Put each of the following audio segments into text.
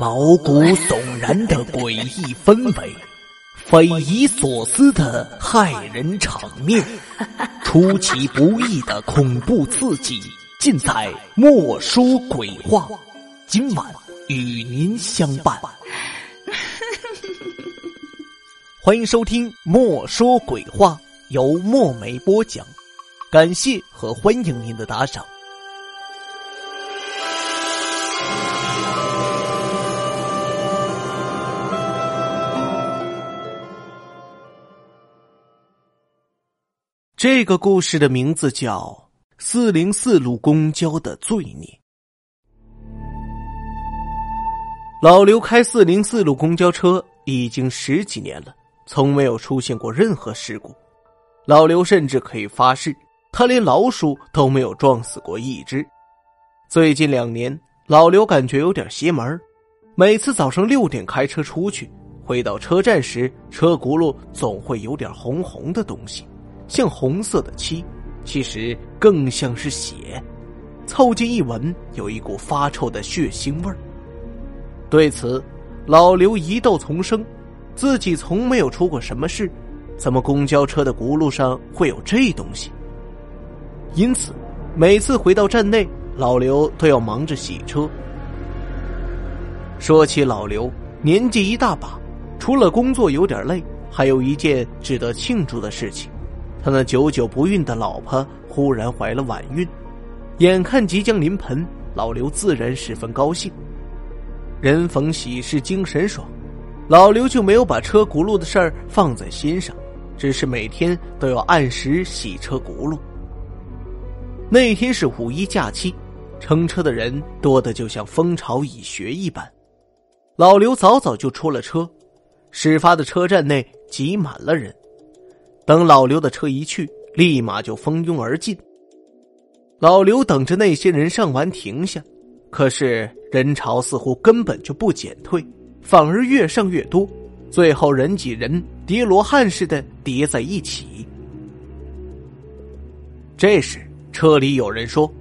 毛骨悚然的诡异氛围，匪夷所思的骇人场面，出其不意的恐怖刺激，尽在莫说鬼话。今晚与您相伴，欢迎收听《莫说鬼话》，由墨梅播讲。感谢和欢迎您的打赏。这个故事的名字叫《四零四路公交的罪孽》。老刘开四零四路公交车已经十几年了，从没有出现过任何事故。老刘甚至可以发誓，他连老鼠都没有撞死过一只。最近两年，老刘感觉有点邪门每次早上六点开车出去，回到车站时，车轱辘总会有点红红的东西。像红色的漆，其实更像是血。凑近一闻，有一股发臭的血腥味儿。对此，老刘疑窦丛生，自己从没有出过什么事，怎么公交车的轱辘上会有这东西？因此，每次回到站内，老刘都要忙着洗车。说起老刘，年纪一大把，除了工作有点累，还有一件值得庆祝的事情。他那久久不孕的老婆忽然怀了晚孕，眼看即将临盆，老刘自然十分高兴。人逢喜事精神爽，老刘就没有把车轱辘的事儿放在心上，只是每天都要按时洗车轱辘。那天是五一假期，乘车的人多的就像蜂巢蚁穴一般。老刘早早就出了车，事发的车站内挤满了人。等老刘的车一去，立马就蜂拥而进。老刘等着那些人上完停下，可是人潮似乎根本就不减退，反而越上越多，最后人挤人，叠罗汉似的叠在一起。这时车里有人说：“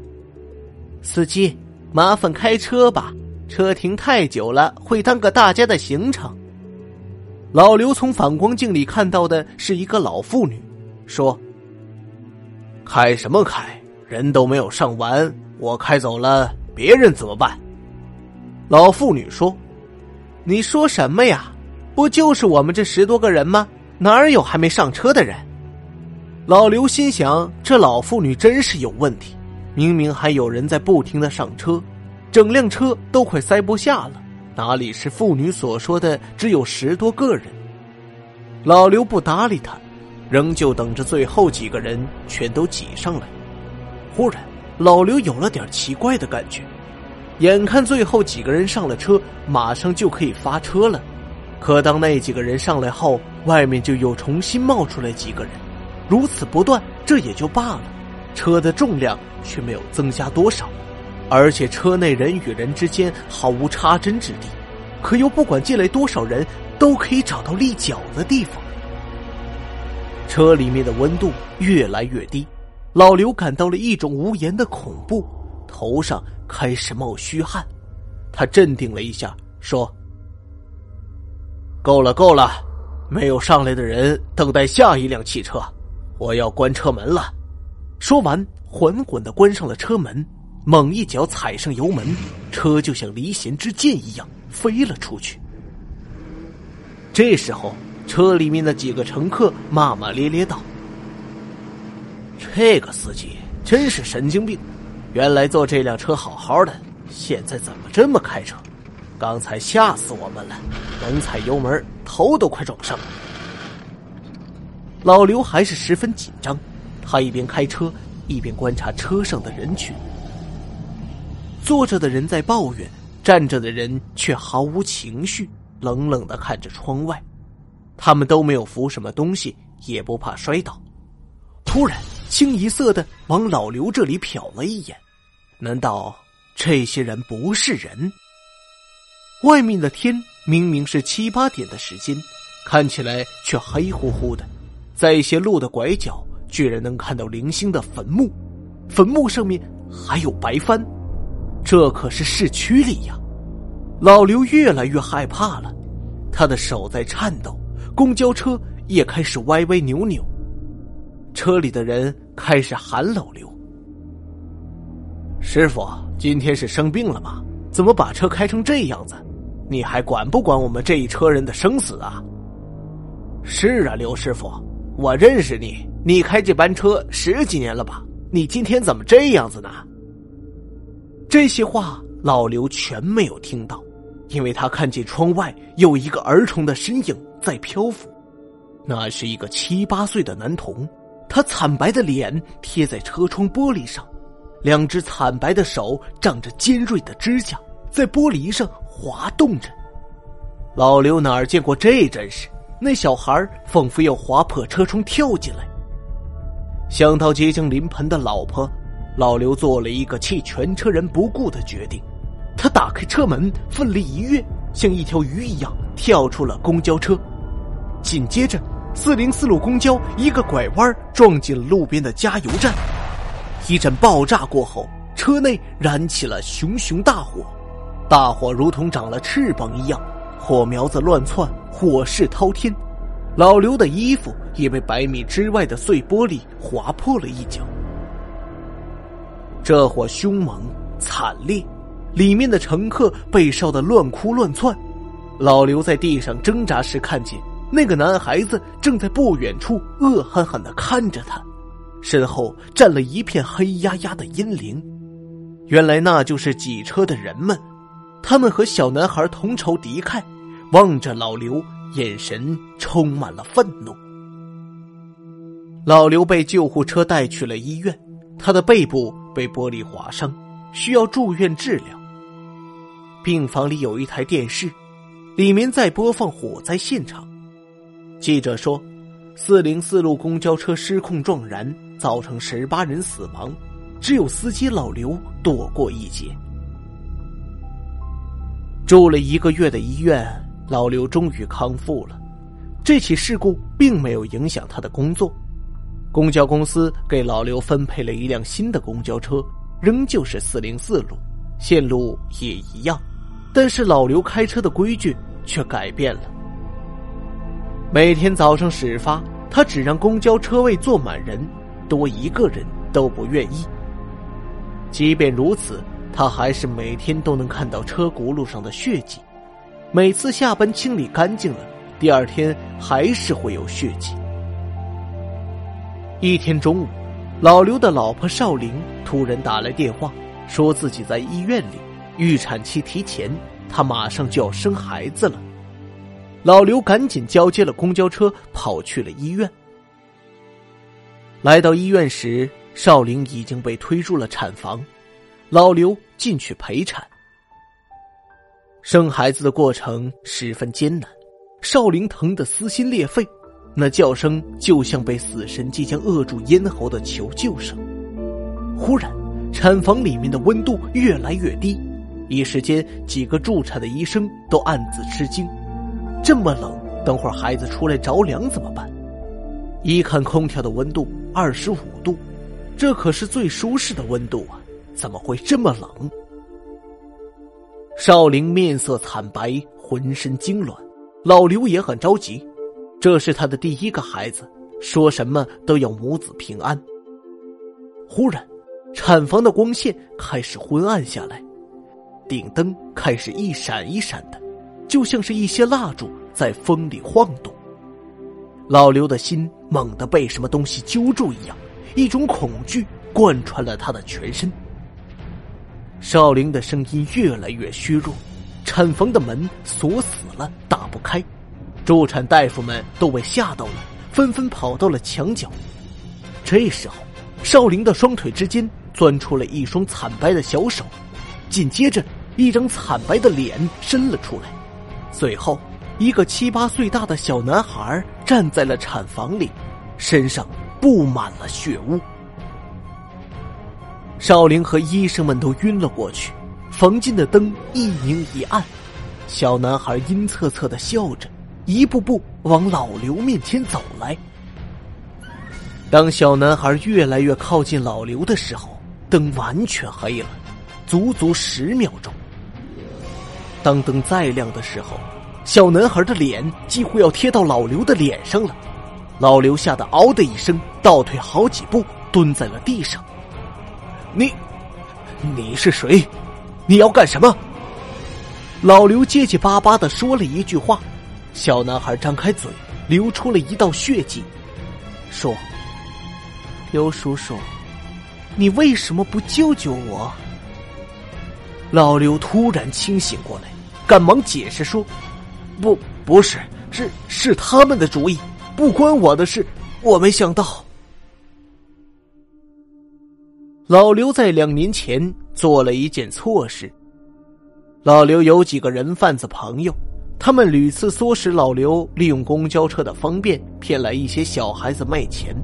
司机，麻烦开车吧，车停太久了会耽搁大家的行程。”老刘从反光镜里看到的是一个老妇女，说：“开什么开？人都没有上完，我开走了，别人怎么办？”老妇女说：“你说什么呀？不就是我们这十多个人吗？哪有还没上车的人？”老刘心想：这老妇女真是有问题，明明还有人在不停的上车，整辆车都快塞不下了。哪里是妇女所说的只有十多个人？老刘不搭理他，仍旧等着最后几个人全都挤上来。忽然，老刘有了点奇怪的感觉，眼看最后几个人上了车，马上就可以发车了。可当那几个人上来后，外面就又重新冒出来几个人，如此不断，这也就罢了，车的重量却没有增加多少。而且车内人与人之间毫无插针之地，可又不管进来多少人，都可以找到立脚的地方。车里面的温度越来越低，老刘感到了一种无言的恐怖，头上开始冒虚汗。他镇定了一下，说：“够了，够了，没有上来的人等待下一辆汽车，我要关车门了。”说完，缓缓的关上了车门。猛一脚踩上油门，车就像离弦之箭一样飞了出去。这时候，车里面的几个乘客骂骂咧咧道：“这个司机真是神经病！原来坐这辆车好好的，现在怎么这么开车？刚才吓死我们了，猛踩油门，头都快撞上了。”老刘还是十分紧张，他一边开车，一边观察车上的人群。坐着的人在抱怨，站着的人却毫无情绪，冷冷的看着窗外。他们都没有扶什么东西，也不怕摔倒。突然，清一色的往老刘这里瞟了一眼。难道这些人不是人？外面的天明明是七八点的时间，看起来却黑乎乎的。在一些路的拐角，居然能看到零星的坟墓，坟墓上面还有白帆。这可是市区里呀！老刘越来越害怕了，他的手在颤抖，公交车也开始歪歪扭扭。车里的人开始喊老刘：“师傅，今天是生病了吗？怎么把车开成这样子？你还管不管我们这一车人的生死啊？”“是啊，刘师傅，我认识你，你开这班车十几年了吧？你今天怎么这样子呢？”这些话老刘全没有听到，因为他看见窗外有一个儿童的身影在漂浮，那是一个七八岁的男童。他惨白的脸贴在车窗玻璃上，两只惨白的手长着尖锐的指甲，在玻璃上滑动着。老刘哪儿见过这阵势？那小孩仿佛要划破车窗跳进来。想到即将临盆的老婆，老刘做了一个弃全车人不顾的决定。他打开车门，奋力一跃，像一条鱼一样跳出了公交车。紧接着。四零四路公交一个拐弯撞进了路边的加油站，一阵爆炸过后，车内燃起了熊熊大火，大火如同长了翅膀一样，火苗子乱窜，火势滔天。老刘的衣服也被百米之外的碎玻璃划破了一角。这火凶猛惨烈，里面的乘客被烧得乱哭乱窜。老刘在地上挣扎时看见。那个男孩子正在不远处恶狠狠的看着他，身后站了一片黑压压的阴灵。原来那就是挤车的人们，他们和小男孩同仇敌忾，望着老刘，眼神充满了愤怒。老刘被救护车带去了医院，他的背部被玻璃划伤，需要住院治疗。病房里有一台电视，里面在播放火灾现场。记者说，四零四路公交车失控撞燃，造成十八人死亡，只有司机老刘躲过一劫。住了一个月的医院，老刘终于康复了。这起事故并没有影响他的工作，公交公司给老刘分配了一辆新的公交车，仍旧是四零四路，线路也一样，但是老刘开车的规矩却改变了。每天早上始发，他只让公交车位坐满人，多一个人都不愿意。即便如此，他还是每天都能看到车轱辘上的血迹。每次下班清理干净了，第二天还是会有血迹。一天中午，老刘的老婆少玲突然打来电话，说自己在医院里，预产期提前，她马上就要生孩子了。老刘赶紧交接了公交车，跑去了医院。来到医院时，少玲已经被推入了产房，老刘进去陪产。生孩子的过程十分艰难，少玲疼得撕心裂肺，那叫声就像被死神即将扼住咽喉的求救声。忽然，产房里面的温度越来越低，一时间，几个助产的医生都暗自吃惊。这么冷，等会儿孩子出来着凉怎么办？一看空调的温度二十五度，这可是最舒适的温度啊！怎么会这么冷？少林面色惨白，浑身痉挛。老刘也很着急，这是他的第一个孩子，说什么都要母子平安。忽然，产房的光线开始昏暗下来，顶灯开始一闪一闪的。就像是一些蜡烛在风里晃动，老刘的心猛地被什么东西揪住一样，一种恐惧贯穿了他的全身。少林的声音越来越虚弱，产房的门锁死了，打不开，助产大夫们都被吓到了，纷纷跑到了墙角。这时候，少林的双腿之间钻出了一双惨白的小手，紧接着，一张惨白的脸伸了出来。最后，一个七八岁大的小男孩站在了产房里，身上布满了血污。少林和医生们都晕了过去，房间的灯一明一暗，小男孩阴恻恻的笑着，一步步往老刘面前走来。当小男孩越来越靠近老刘的时候，灯完全黑了，足足十秒钟。当灯再亮的时候，小男孩的脸几乎要贴到老刘的脸上了。老刘吓得“嗷”的一声，倒退好几步，蹲在了地上。你，你是谁？你要干什么？老刘结结巴巴的说了一句话。小男孩张开嘴，流出了一道血迹，说：“刘叔叔，你为什么不救救我？”老刘突然清醒过来，赶忙解释说：“不，不是，是是他们的主意，不关我的事。我没想到。”老刘在两年前做了一件错事。老刘有几个人贩子朋友，他们屡次唆使老刘利用公交车的方便骗来一些小孩子卖钱。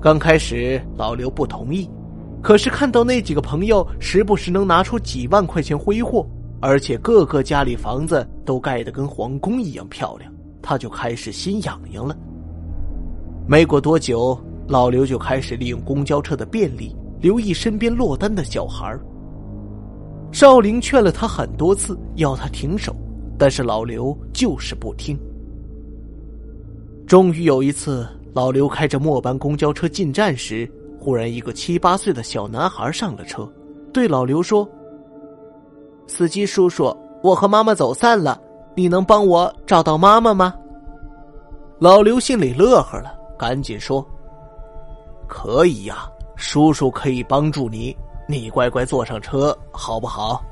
刚开始，老刘不同意。可是看到那几个朋友时不时能拿出几万块钱挥霍，而且个个家里房子都盖得跟皇宫一样漂亮，他就开始心痒痒了。没过多久，老刘就开始利用公交车的便利，留意身边落单的小孩。少林劝了他很多次，要他停手，但是老刘就是不听。终于有一次，老刘开着末班公交车进站时。忽然，一个七八岁的小男孩上了车，对老刘说：“司机叔叔，我和妈妈走散了，你能帮我找到妈妈吗？”老刘心里乐呵了，赶紧说：“可以呀，叔叔可以帮助你，你乖乖坐上车好不好？”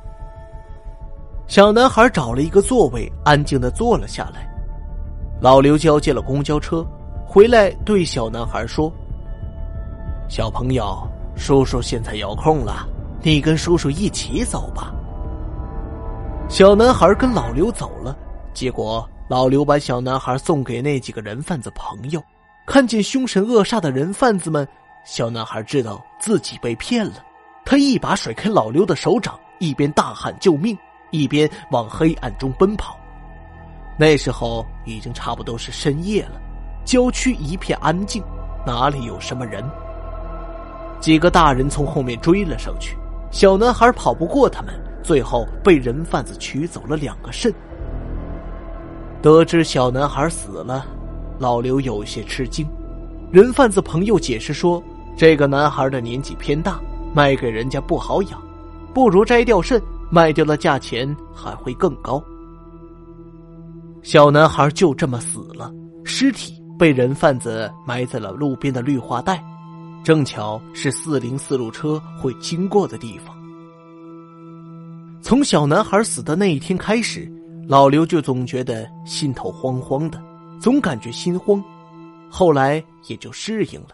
小男孩找了一个座位，安静的坐了下来。老刘交接了公交车，回来对小男孩说。小朋友，叔叔现在有空了，你跟叔叔一起走吧。小男孩跟老刘走了，结果老刘把小男孩送给那几个人贩子朋友。看见凶神恶煞的人贩子们，小男孩知道自己被骗了，他一把甩开老刘的手掌，一边大喊救命，一边往黑暗中奔跑。那时候已经差不多是深夜了，郊区一片安静，哪里有什么人？几个大人从后面追了上去，小男孩跑不过他们，最后被人贩子取走了两个肾。得知小男孩死了，老刘有些吃惊。人贩子朋友解释说，这个男孩的年纪偏大，卖给人家不好养，不如摘掉肾，卖掉的价钱还会更高。小男孩就这么死了，尸体被人贩子埋在了路边的绿化带。正巧是四零四路车会经过的地方。从小男孩死的那一天开始，老刘就总觉得心头慌慌的，总感觉心慌，后来也就适应了。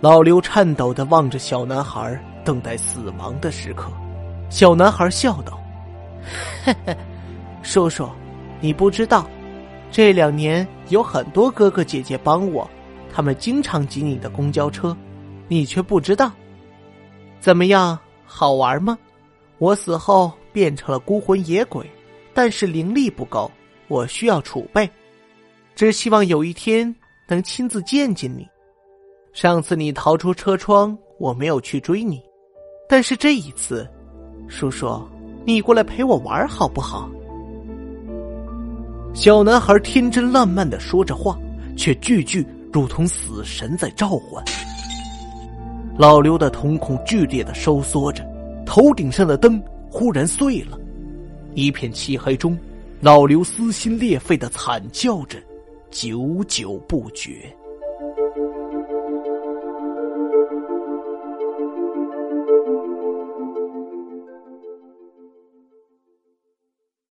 老刘颤抖的望着小男孩，等待死亡的时刻。小男孩笑道：“叔叔，你不知道。”这两年有很多哥哥姐姐帮我，他们经常挤你的公交车，你却不知道。怎么样，好玩吗？我死后变成了孤魂野鬼，但是灵力不够，我需要储备。只希望有一天能亲自见见你。上次你逃出车窗，我没有去追你，但是这一次，叔叔，你过来陪我玩好不好？小男孩天真烂漫的说着话，却句句如同死神在召唤。老刘的瞳孔剧烈的收缩着，头顶上的灯忽然碎了，一片漆黑中，老刘撕心裂肺的惨叫着，久久不绝。